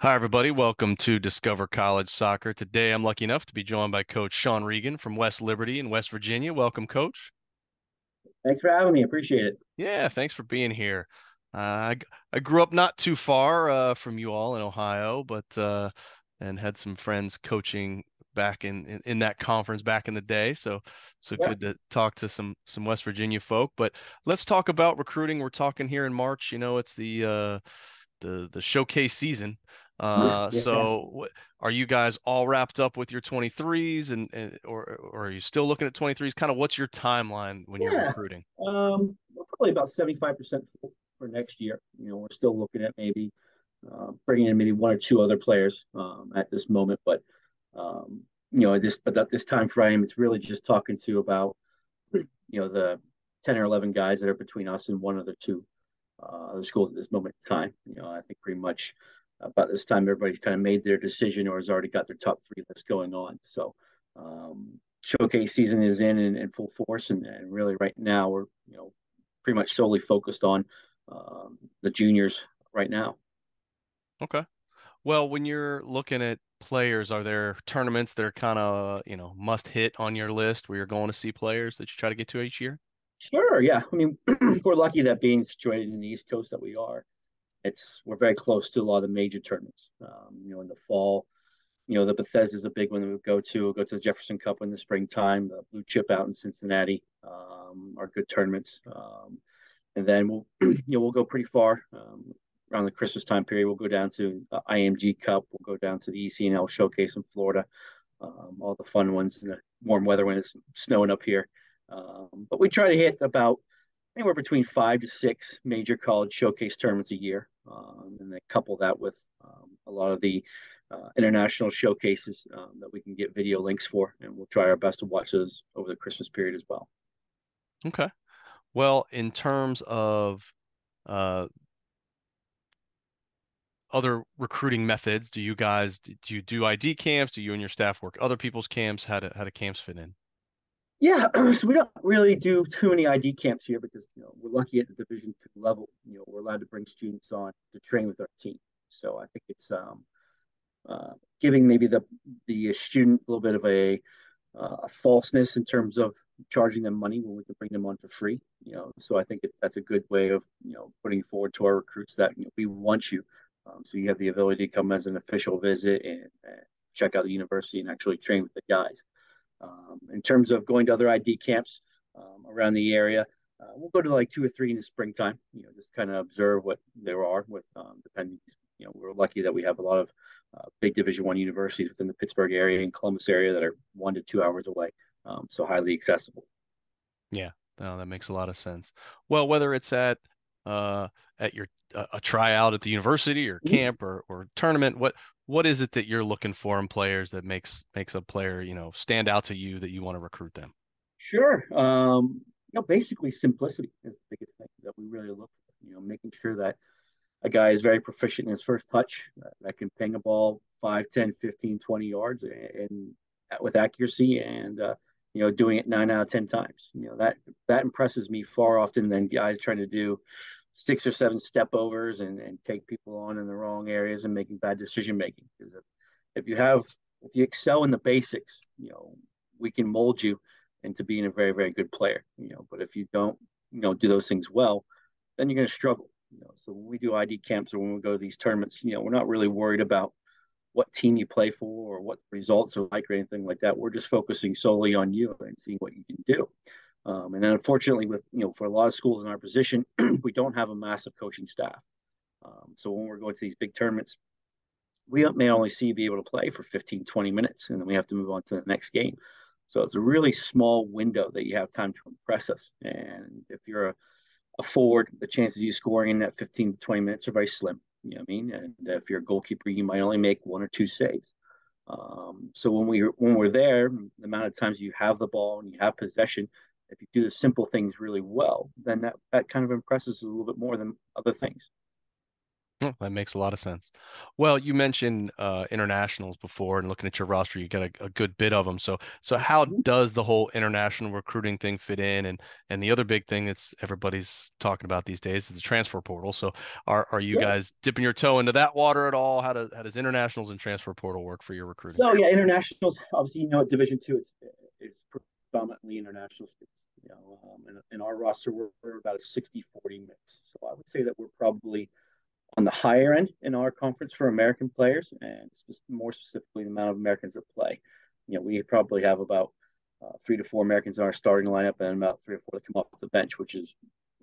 Hi, everybody. Welcome to Discover College Soccer. Today, I'm lucky enough to be joined by Coach Sean Regan from West Liberty in West Virginia. Welcome, Coach. Thanks for having me. Appreciate it. Yeah, thanks for being here. Uh, I, I grew up not too far uh, from you all in Ohio, but uh, and had some friends coaching back in, in, in that conference back in the day. So so yeah. good to talk to some some West Virginia folk. But let's talk about recruiting. We're talking here in March. You know, it's the uh, the the showcase season. Uh, yeah. so are you guys all wrapped up with your 23s and, and or, or are you still looking at 23s? Kind of what's your timeline when yeah. you're recruiting? Um, we're probably about 75% for next year. You know, we're still looking at maybe uh, bringing in maybe one or two other players um, at this moment, but um, you know, this but at this time frame, it's really just talking to about you know the 10 or 11 guys that are between us and one other two uh, other schools at this moment in time. You know, I think pretty much about this time everybody's kind of made their decision or has already got their top three list going on. So um, showcase season is in, in, in full force, and, and, really right now we're you know pretty much solely focused on um, the juniors right now. Okay. Well, when you're looking at players, are there tournaments that are kind of you know must hit on your list where you're going to see players that you try to get to each year? Sure. Yeah. I mean, we're lucky that being situated in the East Coast that we are it's we're very close to a lot of the major tournaments. Um, you know, in the fall, you know, the Bethesda is a big one that we go to. We'll go to the Jefferson Cup in the springtime. The Blue Chip out in Cincinnati um, are good tournaments. Um, and then we'll you know we'll go pretty far um, around the Christmas time period. We'll go down to the IMG Cup. We'll go down to the ECNL Showcase in Florida. Um, all the fun ones in the warm weather when it's snowing up here. Um, but we try to hit about anywhere between five to six major college showcase tournaments a year, um, and then couple that with um, a lot of the uh, international showcases um, that we can get video links for, and we'll try our best to watch those over the Christmas period as well. Okay. Well, in terms of uh, other recruiting methods, do you guys do you do ID camps? Do you and your staff work other people's camps? How do how do camps fit in? Yeah, so we don't really do too many ID camps here because you know we're lucky at the Division two level. You know, we're allowed to bring students on to train with our team. So I think it's um, uh, giving maybe the the student a little bit of a uh, a falseness in terms of charging them money when we can bring them on for free. You know, so I think it, that's a good way of you know putting forward to our recruits that you know, we want you. Um, so you have the ability to come as an official visit and, and check out the university and actually train with the guys. Um, in terms of going to other ID camps um, around the area, uh, we'll go to like two or three in the springtime. You know, just kind of observe what there are. With um, depending, you know, we're lucky that we have a lot of uh, big Division One universities within the Pittsburgh area and Columbus area that are one to two hours away, um, so highly accessible. Yeah, no, that makes a lot of sense. Well, whether it's at uh, at your uh, a tryout at the university or mm-hmm. camp or or tournament, what what is it that you're looking for in players that makes makes a player you know stand out to you that you want to recruit them? Sure um you know basically simplicity is the biggest thing that we really look for you know making sure that a guy is very proficient in his first touch uh, that can ping a ball 5 10 15 20 yards and, and with accuracy and uh, you know doing it 9 out of 10 times. You know that that impresses me far often than guys trying to do six or seven step overs and, and take people on in the wrong areas and making bad decision making. Because if, if you have if you excel in the basics, you know, we can mold you into being a very, very good player. You know, but if you don't, you know, do those things well, then you're gonna struggle. You know, so when we do ID camps or when we go to these tournaments, you know, we're not really worried about what team you play for or what results are like or anything like that. We're just focusing solely on you and seeing what you can do. Um, and unfortunately, with you know, for a lot of schools in our position, we don't have a massive coaching staff. Um, so when we're going to these big tournaments, we may only see be able to play for 15, 20 minutes, and then we have to move on to the next game. So it's a really small window that you have time to impress us. And if you're a, a forward, the chances of you scoring in that 15 to 20 minutes are very slim. You know what I mean? And if you're a goalkeeper, you might only make one or two saves. Um, so when we when we're there, the amount of times you have the ball and you have possession, if you do the simple things really well, then that that kind of impresses us a little bit more than other things. Oh, that makes a lot of sense. Well, you mentioned uh, internationals before, and looking at your roster, you got a, a, good bit of them. So, so how Mhm. does the whole international recruiting thing fit in? And and the other big thing that's everybody's talking about these days is the transfer portal. So, are are you Yeah. guys dipping your toe into that water at all? How does how does internationals and transfer portal work for your recruiting? Oh yeah, internationals. Obviously, you know, at Division Two, it's it's predominantly international students. You know, um, in, in our roster, we're, we're about a 60-40 mix. So I would say that we're probably on the higher end in our conference for American players, and more specifically, the amount of Americans that play. You know, we probably have about uh, three to four Americans in our starting lineup, and about three or four that come off the bench, which is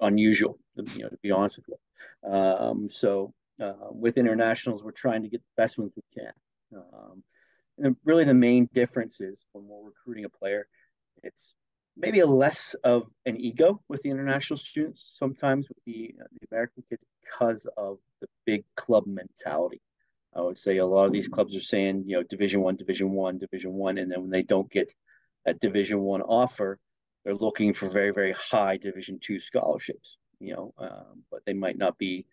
unusual. You know, to be honest with you. Um, so uh, with internationals, we're trying to get the best ones we can. Um, and really, the main difference is when we're recruiting a player, it's maybe a less of an ego with the international students sometimes with the, uh, the American kids because of the big club mentality. I would say a lot of these clubs are saying, you know, Division One, Division One, Division One, and then when they don't get a Division One offer, they're looking for very, very high Division Two scholarships. You know, um, but they might not be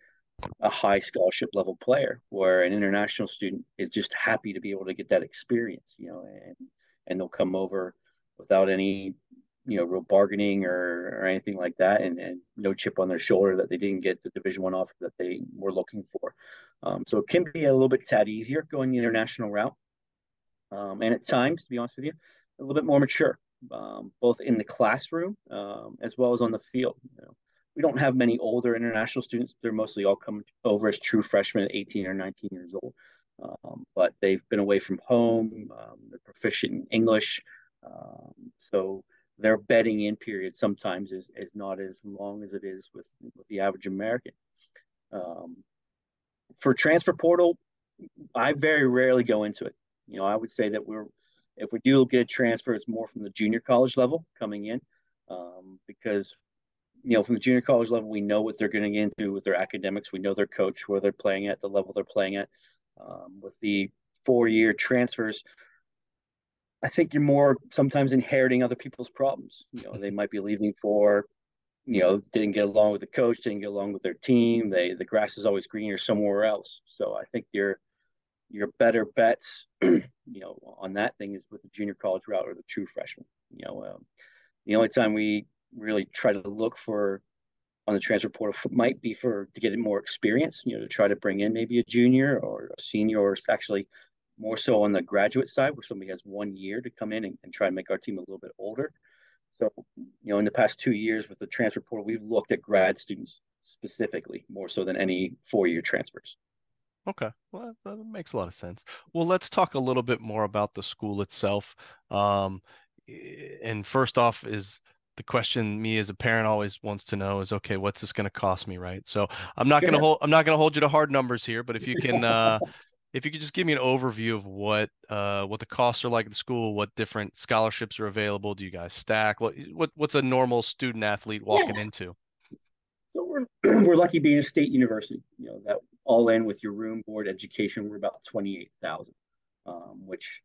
a high scholarship level player where an international student is just happy to be able to get that experience you know and and they'll come over without any you know real bargaining or, or anything like that and, and no chip on their shoulder that they didn't get the division one offer that they were looking for um, so it can be a little bit tad easier going the international route um, and at times to be honest with you a little bit more mature um, both in the classroom um, as well as on the field you know we don't have many older international students. They're mostly all come over as true freshmen at 18 or 19 years old. Um, but they've been away from home. Um, they're proficient in English. Um, so their bedding in period sometimes is, is not as long as it is with, with the average American. Um, for transfer portal, I very rarely go into it. You know, I would say that we're, if we do get a transfer, it's more from the junior college level coming in um, because you know, from the junior college level, we know what they're going to get into with their academics. We know their coach, where they're playing at, the level they're playing at. Um, with the four-year transfers, I think you're more sometimes inheriting other people's problems. You know, they might be leaving for, you know, didn't get along with the coach, didn't get along with their team. They the grass is always greener somewhere else. So I think your your better bets, you know, on that thing is with the junior college route or the true freshman. You know, um, the only time we really try to look for on the transfer portal might be for to get more experience, you know, to try to bring in maybe a junior or a senior or actually more so on the graduate side where somebody has one year to come in and, and try and make our team a little bit older. So, you know, in the past two years with the transfer portal, we've looked at grad students specifically more so than any four year transfers. Okay, well that makes a lot of sense. Well, let's talk a little bit more about the school itself. Um, and first off, is the question me as a parent always wants to know is okay what's this going to cost me right so i'm not going to hold i'm not going to hold you to hard numbers here but if you can uh if you could just give me an overview of what uh what the costs are like at the school what different scholarships are available do you guys stack what what what's a normal student athlete walking yeah. into so we're we're lucky being a state university you know that all in with your room board education we're about 28000 um, which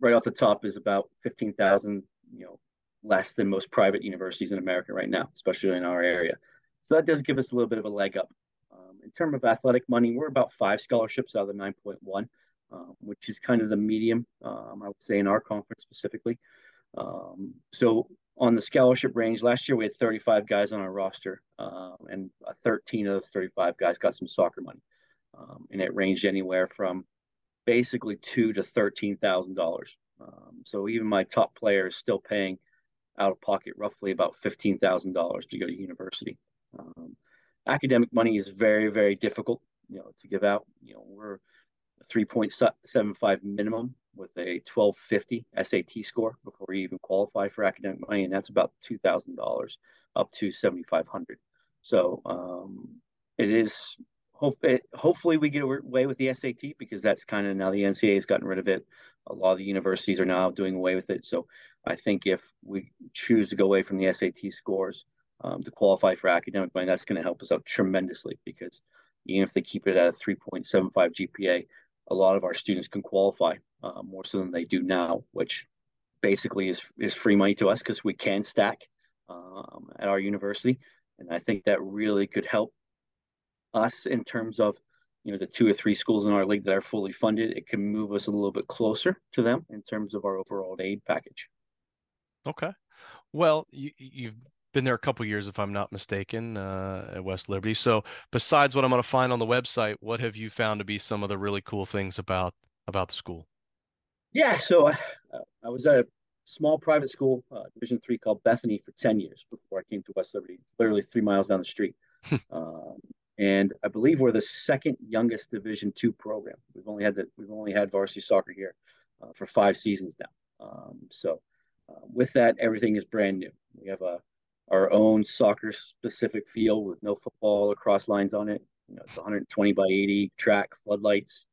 right off the top is about 15000 you know less than most private universities in America right now, especially in our area. So that does give us a little bit of a leg up. In terms of athletic money, we're about five scholarships out of the 9.1, um, which is kind of the medium, um, I would say, in our conference specifically. Um, so on the scholarship range, last year we had 35 guys on our roster, uh, and 13 of those 35 guys got some soccer money. Um, and it ranged anywhere from basically two to thirteen thousand dollars. Um, so even my top player is still paying out of pocket roughly about $15,000 to go to university. Um, academic money is very, very difficult, you know, to give out. You know, we're 3.75 minimum with a 1250 SAT score before you even qualify for academic money, and that's about $2,000 up to 7,500. So um, it is hope it, hopefully we get away with the SAT because that's kind of now the NCAA has gotten rid of it. A lot of the universities are now doing away with it. So I think if we choose to go away from the SAT scores um, to qualify for academic money, that's going to help us out tremendously because even if they keep it at a 3.75 GPA, a lot of our students can qualify uh, more so than they do now, which basically is is free money to us because we can stack um, at our university, and I think that really could help us in terms of you know the two or three schools in our league that are fully funded, it can move us a little bit closer to them in terms of our overall aid package. Okay. Well, you, you've been there a couple years, if I'm not mistaken, uh, at West Liberty. So, besides what I'm going to find on the website, what have you found to be some of the really cool things about about the school? Yeah, so uh, I was at a small private school, uh, Division three, called Bethany for ten years before I came to West Liberty. It's literally three miles down the street, um, and I believe we're the second youngest Division two program. We've only had that we've only had varsity soccer here uh, for five seasons now. Um, so, uh, with that, everything is brand new. We have a our own soccer specific field with no football or cross lines on it. You know, it's 120 by 80 track, floodlights,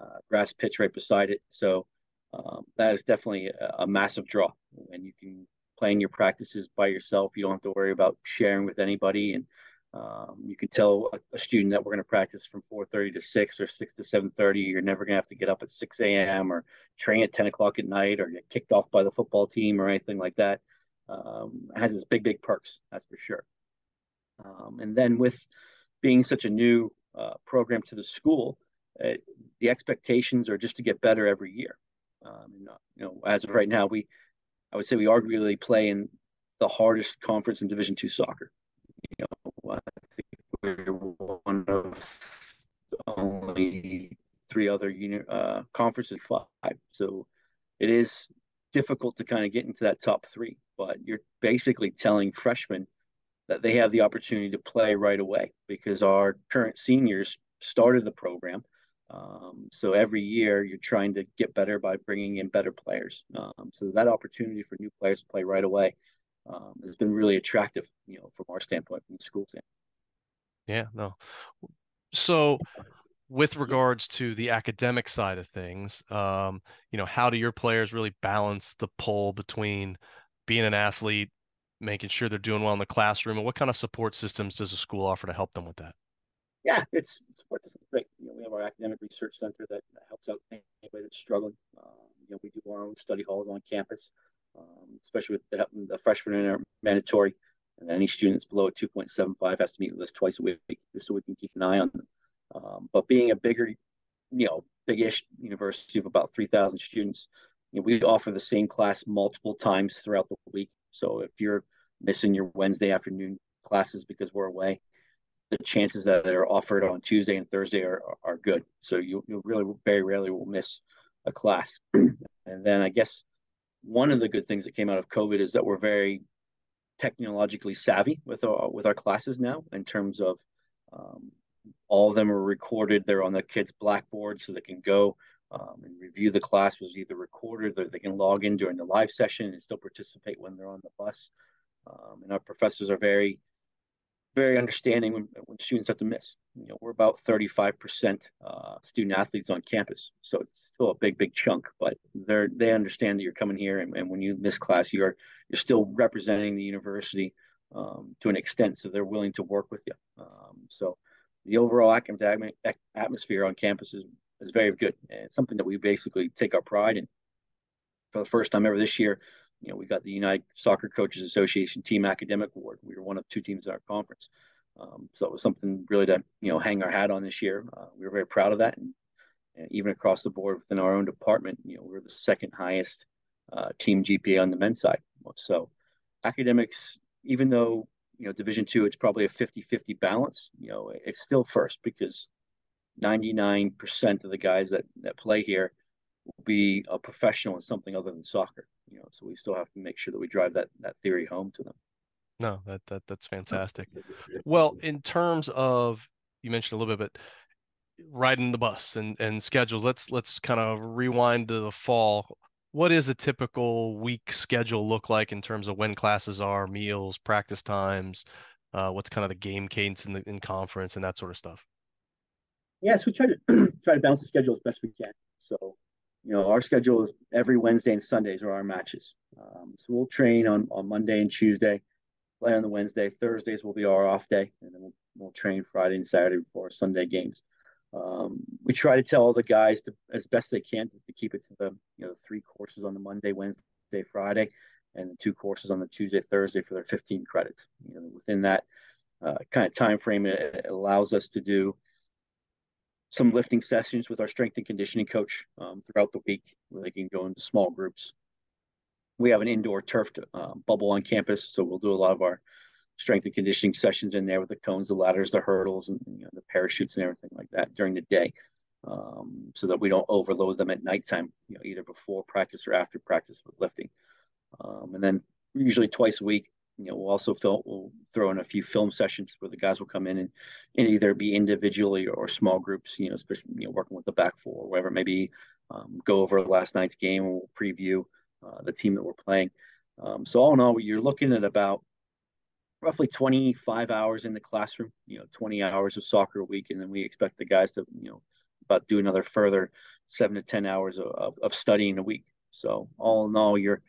uh, grass pitch right beside it. So um, that is definitely a, a, massive draw. And you can plan your practices by yourself. You don't have to worry about sharing with anybody. And um, you can tell a, a, student that we're going to practice from 4:30 to 6 or 6 to 7:30. You're never going to have to get up at 6 a.m. or train at 10 o'clock at night or get kicked off by the football team or anything like that um, has its big, big perks, that's for sure. Um, and then with being such a new uh, program to the school, uh, the expectations are just to get better every year. Um, uh, you know, as of right now, we, I would say we arguably play in the hardest conference in Division two soccer. You know, I think we're one of only three other unit uh, conferences, five. So it is difficult to kind of get into that top three but you're basically telling freshmen that they have the opportunity to play right away because our current seniors started the program. Um, so every year you're trying to get better by bringing in better players. Um, so that opportunity for new players to play right away um, has been really attractive, you know, from our standpoint, from the school standpoint. Yeah, no. So with regards to the academic side of things, um, you know, how do your players really balance the pull between being an athlete, making sure they're doing well in the classroom, and what kind of support systems does the school offer to help them with that? Yeah, it's support systems great. You know, we have our academic research center that, helps out anybody that's struggling. Um, you know, we do our own study halls on campus, um, especially with the, the freshmen in our mandatory. And any students below a 2.75 has to meet with us twice a week just so we can keep an eye on them. Um, but being a bigger, you know, big-ish university of about 3,000 students, you know, we offer the same class multiple times throughout the week. So if you're missing your Wednesday afternoon classes because we're away, the chances that are offered on Tuesday and Thursday are, are good. So you, you really very rarely will miss a class. and then I guess one of the good things that came out of COVID is that we're very technologically savvy with our with our classes now in terms of um, all of them are recorded. They're on the kids' blackboard, so they can go um, and review the class was either recorded or they can log in during the live session and still participate when they're on the bus. Um, and our professors are very, very understanding when, when, students have to miss. You know, we're about 35% uh, student athletes on campus, so it's still a big, big chunk. But they're they understand that you're coming here, and, and when you miss class, you're you're still representing the university um, to an extent, so they're willing to work with you. Um, so the overall academic atmosphere on campus is is very good. And it's something that we basically take our pride in. For the first time ever this year, you know, we got the United Soccer Coaches Association Team Academic Award. We were one of two teams in our conference. Um, so it was something really to, you know, hang our hat on this year. Uh, we were very proud of that. And, and, even across the board within our own department, you know, we're the second highest uh, team GPA on the men's side. So academics, even though, you know, Division two, it's probably a 50 50 balance, you know, it's still first because 99% of the guys that, that play here will be a professional in something other than soccer. You know, so we still have to make sure that we drive that that theory home to them. No, that that that's fantastic. Well, in terms of you mentioned a little bit, but riding the bus and and schedules. Let's let's kind of rewind to the fall. What is a typical week schedule look like in terms of when classes are, meals, practice times? Uh, what's kind of the game cadence in the in conference and that sort of stuff? Yes, we try to try to balance the schedule as best we can. So, you know, our schedule is every Wednesday and Sundays are our matches. Um, so we'll train on, on Monday and Tuesday, play on the Wednesday. Thursdays will be our off day, and then we'll, we'll train Friday and Saturday before Sunday games. Um, we try to tell all the guys to, as best they can, to, to keep it to the you know three courses on the Monday, Wednesday, Friday, and the two courses on the Tuesday, Thursday for their 15 credits. You know, within that uh, kind of time frame, it, it allows us to do some lifting sessions with our strength and conditioning coach um, throughout the week where they can go into small groups. We have an indoor turf uh, bubble on campus, so we'll do a lot of our strength and conditioning sessions in there with the cones, the ladders, the hurdles, and you know, the parachutes and everything like that during the day, um, so that we don't overload them at nighttime. You know, either before practice or after practice with lifting. Um, and then usually twice a week, you know, we'll also we'll throw in a few film sessions where the guys will come in and, and either be individually or small groups, you know, especially, you know, working with the back four, whatever it may um, go over last night's game we'll preview uh, the team that we're playing. Um, so all in all, you're looking at about roughly 25 hours in the classroom, you know, 20 hours of soccer a week. And then we expect the guys to, you know, about do another further seven to 10 hours of, of, studying a week. So all in all, you're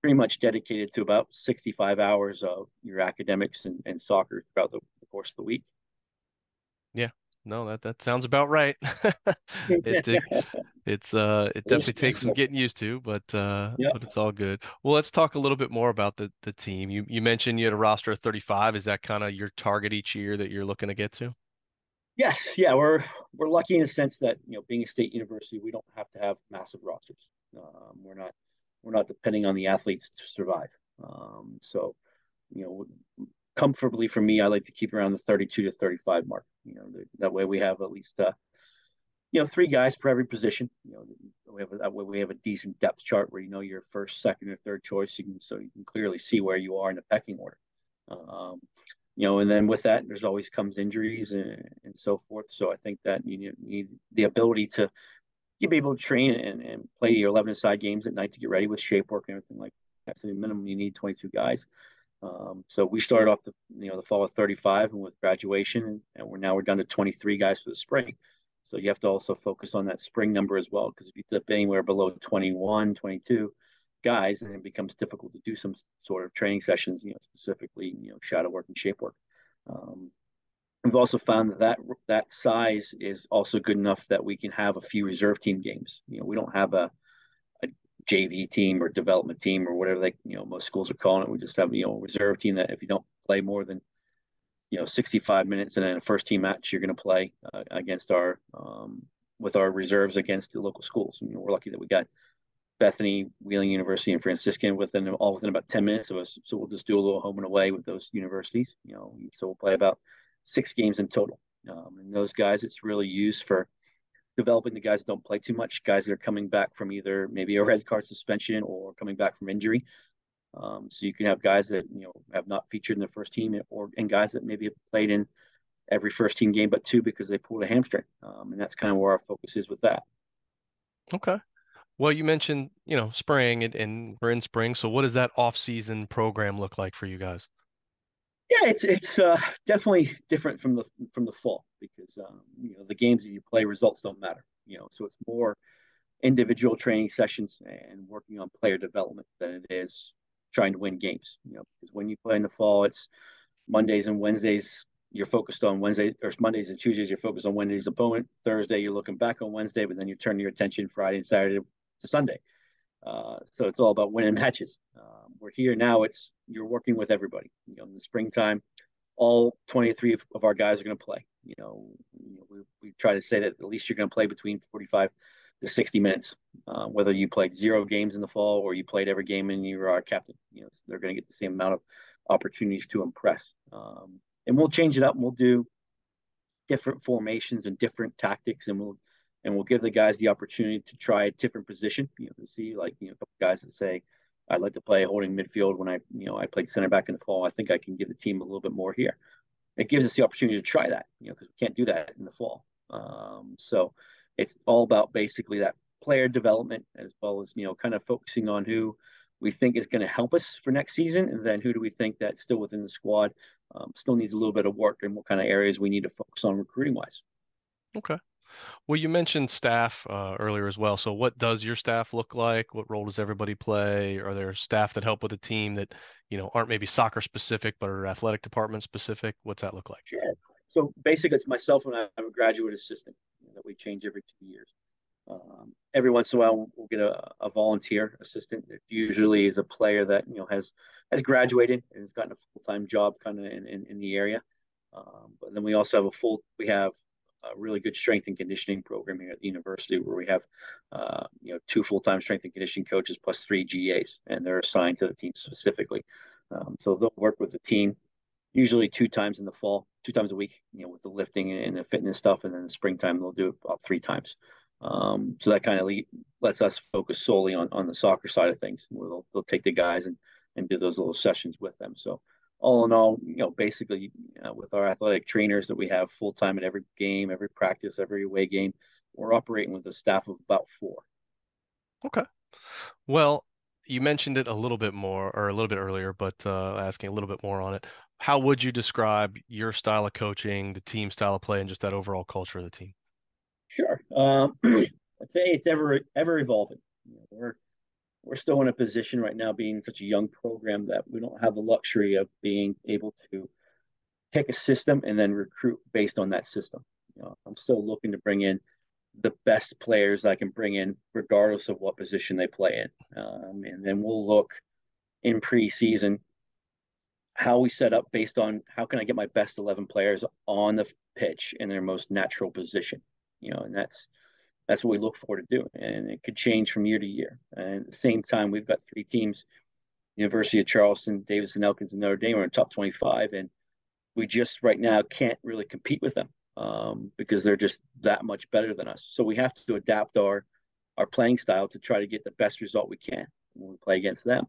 pretty much dedicated to about 65 hours of your academics and, and soccer throughout the, the course of the week. Yeah, no, that that sounds about right. it, it, it's uh it definitely takes some getting used to, but uh yeah. but it's all good. Well, let's talk a little bit more about the the team. You you mentioned you had a roster of 35. Is that kind of your target each year that you're looking to get to? Yes, yeah, we're we're lucky in a sense that you know being a state university, we don't have to have massive rosters. Um, we're not we're not depending on the athletes to survive. Um, so, you know, comfortably for me, I like to keep around the 32 to 35 mark. You know, that way we have at least, uh, you know, three guys per every position. You know, we have a, that way we have a decent depth chart where you know your first, second, or third choice. You can so you can clearly see where you are in the pecking order. Um, you know, and then with that, there's always comes injuries and, and so forth. So I think that you need the ability to you be able to train and, and play your 11 side games at night to get ready with shape work and everything like that. So minimum you need 22 guys. Um, so we started off the you know the fall of 35 and with graduation and we're now we're down to 23 guys for the spring. So you have to also focus on that spring number as well because if you dip anywhere below 21, 22 guys, then it becomes difficult to do some sort of training sessions, you know, specifically you know shadow work and shape work. Um, We've also found that, that that size is also good enough that we can have a few reserve team games. You know, we don't have a, a JV team or development team or whatever they, you know, most schools are calling it. We just have, you know, a reserve team that if you don't play more than, you know, 65 minutes in a first team match, you're going to play uh, against our, um, with our reserves against the local schools. You know, we're lucky that we got Bethany, Wheeling University, and Franciscan within all within about 10 minutes of us. So we'll just do a little home and away with those universities, you know, so we'll play about six games in total. Um, and those guys, it's really used for developing the guys that don't play too much, guys that are coming back from either maybe a red card suspension or coming back from injury. Um, so you can have guys that you know have not featured in the first team, or and guys that maybe have played in every first team game but two because they pulled a hamstring, um, and that's kind of where our focus is with that. Okay. Well, you mentioned you know spring and, and we're in spring, so what does that off season program look like for you guys? Yeah, it's it's uh, definitely different from the from the fall because um, you know the games that you play results don't matter. You know, so it's more individual training sessions and working on player development than it is trying to win games. You know, because when you play in the fall, it's Mondays and Wednesdays. You're focused on Wednesdays or Mondays and Tuesdays. You're focused on Wednesday's opponent. Thursday, you're looking back on Wednesday, but then you turn your attention Friday and Saturday to Sunday. Uh, so it's all about winning matches. Um, we're here now. It's you're working with everybody. You know, in the springtime, all 23 of our guys are going to play. You know, we, we try to say that at least you're going to play between 45 to 60 minutes. Uh, whether you played zero games in the fall or you played every game and you're our captain, you know, so they're going to get the same amount of opportunities to impress. Um, and we'll change it up. And we'll do different formations and different tactics, and we'll and we'll give the guys the opportunity to try a different position. You know, to see like you know, guys that say, "I'd like to play holding midfield when I, you know, I played center back in the fall. I think I can give the team a little bit more here." It gives us the opportunity to try that, you know, because we can't do that in the fall. Um, so it's all about basically that player development as well as you know, kind of focusing on who we think is going to help us for next season, and then who do we think that still within the squad um, still needs a little bit of work, and what kind of areas we need to focus on recruiting wise. Okay. Well, you mentioned staff uh, earlier as well. So, what does your staff look like? What role does everybody play? Are there staff that help with the team that you know aren't maybe soccer specific, but are athletic department specific? What's that look like? Yeah. So basically, it's myself and I'm a graduate assistant that we change every two years. Um, every once in a while, we'll get a, a volunteer assistant. It usually is a player that you know has has graduated and has gotten a full time job kind of in, in, in, the area. Um, but then we also have a full we have a really good strength and conditioning program here at the university where we have uh, you know two full-time strength and conditioning coaches plus three GAs, and they're assigned to the team specifically. Um, so they'll work with the team usually two times in the fall, two times a week, you know, with the lifting and the fitness stuff, and then the springtime they'll do it about three times. Um, so that kind of le- lets us focus solely on on the soccer side of things, where they'll they'll take the guys and and do those little sessions with them. So all in all, you know, basically uh, with our athletic trainers that we have full time at every game, every practice, every away game, we're operating with a staff of about four. Okay. Well, you mentioned it a little bit more or a little bit earlier, but uh, asking a little bit more on it. How would you describe your style of coaching, the team style of play, and just that overall culture of the team? Sure. Um, I'd say it's ever ever evolving. You know, we're we're still in a position right now, being such a young program, that we don't have the luxury of being able to pick a system and then recruit based on that system. You know, I'm still looking to bring in the best players I can bring in, regardless of what position they play in, um, and then we'll look in preseason how we set up based on how can I get my best 11 players on the pitch in their most natural position, you know, and that's that's what we look forward to do. And it could change from year to year. And at the same time, we've got three teams University of Charleston, Davis and Elkins, and Notre Dame are in top 25. And we just right now can't really compete with them um, because they're just that much better than us. So we have to adapt our our playing style to try to get the best result we can when we play against them.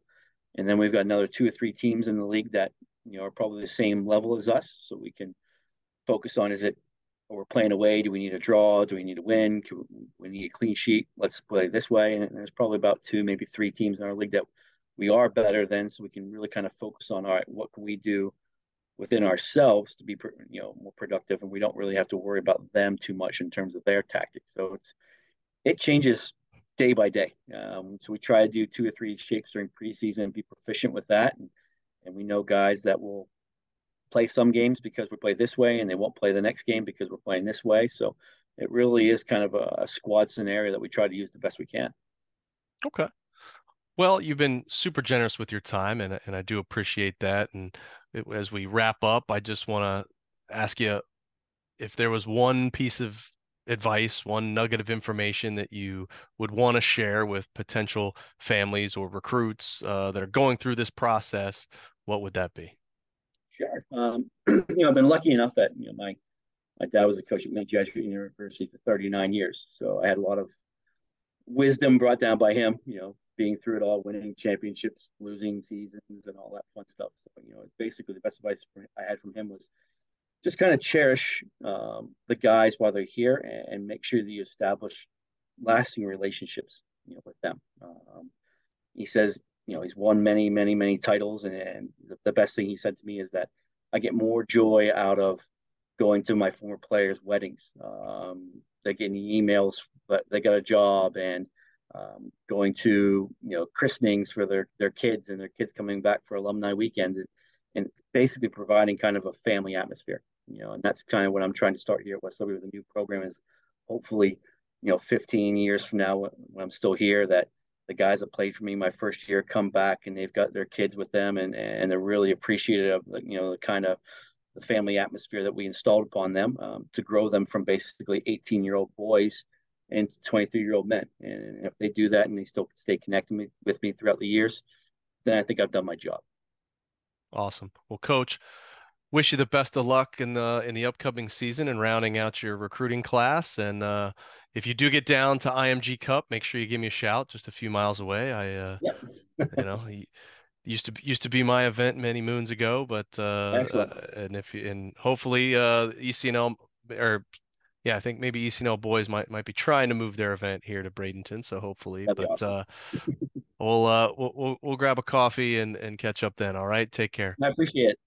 And then we've got another two or three teams in the league that you know are probably the same level as us, so we can focus on is it we're playing away. Do we need a draw? Do we need a win? We, need a clean sheet. Let's play this way. And there's probably about two, maybe three teams in our league that we are better than, so we can really kind of focus on all right, what can we do within ourselves to be you know more productive, and we don't really have to worry about them too much in terms of their tactics. So it's it changes day by day. Um, so we try to do two or three shapes during preseason be proficient with that, and, and we know guys that will play some games because we play this way and they won't play the next game because we're playing this way. So it really is kind of a, a squad scenario that we try to use the best we can. Okay. Well, you've been super generous with your time, and and I do appreciate that. And it, as we wrap up, I just want to ask you if there was one piece of advice, one nugget of information that you would want to share with potential families or recruits uh, that are going through this process, what would that be? Sure. Um, you know, I've been lucky enough that you know my my dad was a coach at Mount Jesuit University for 39 years, so I had a lot of wisdom brought down by him. You know, being through it all, winning championships, losing seasons, and all that fun stuff. So, you know, basically the best advice I had from him was just kind of cherish um, the guys while they're here and, and, make sure that you establish lasting relationships, you know, with them. Um, he says you know he's won many many many titles. And, the best thing he said to me is that i get more joy out of going to my former players weddings. Um, they're getting emails but they got a job and um, going to you know christenings for their their kids and their kids coming back for alumni weekend and, basically providing kind of a family atmosphere you know and that's kind of what i'm trying to start here at West with a new program is hopefully you know 15 years from now when i'm still here that the guys that played for me my first year come back and they've got their kids with them and and they're really appreciative of you know the kind of the family atmosphere that we installed upon them um, to grow them from basically 18 year old boys into 23 year old men. And if they do that and they still stay connected with me throughout the years then i think i've done my job. Awesome. Well coach wish you the best of luck in the in the upcoming season and rounding out your recruiting class and uh if you do get down to IMG Cup, make sure you give me a shout. Just a few miles away. I, uh, yep. you know, used to used to be my event many moons ago, but uh, uh and if you, and hopefully uh ECNL or yeah, I think maybe ECNL boys might might be trying to move their event here to Bradenton. So hopefully, That'd but awesome. uh, we'll uh we'll, we'll we'll grab a coffee and and catch up then. All right, take care. I appreciate it.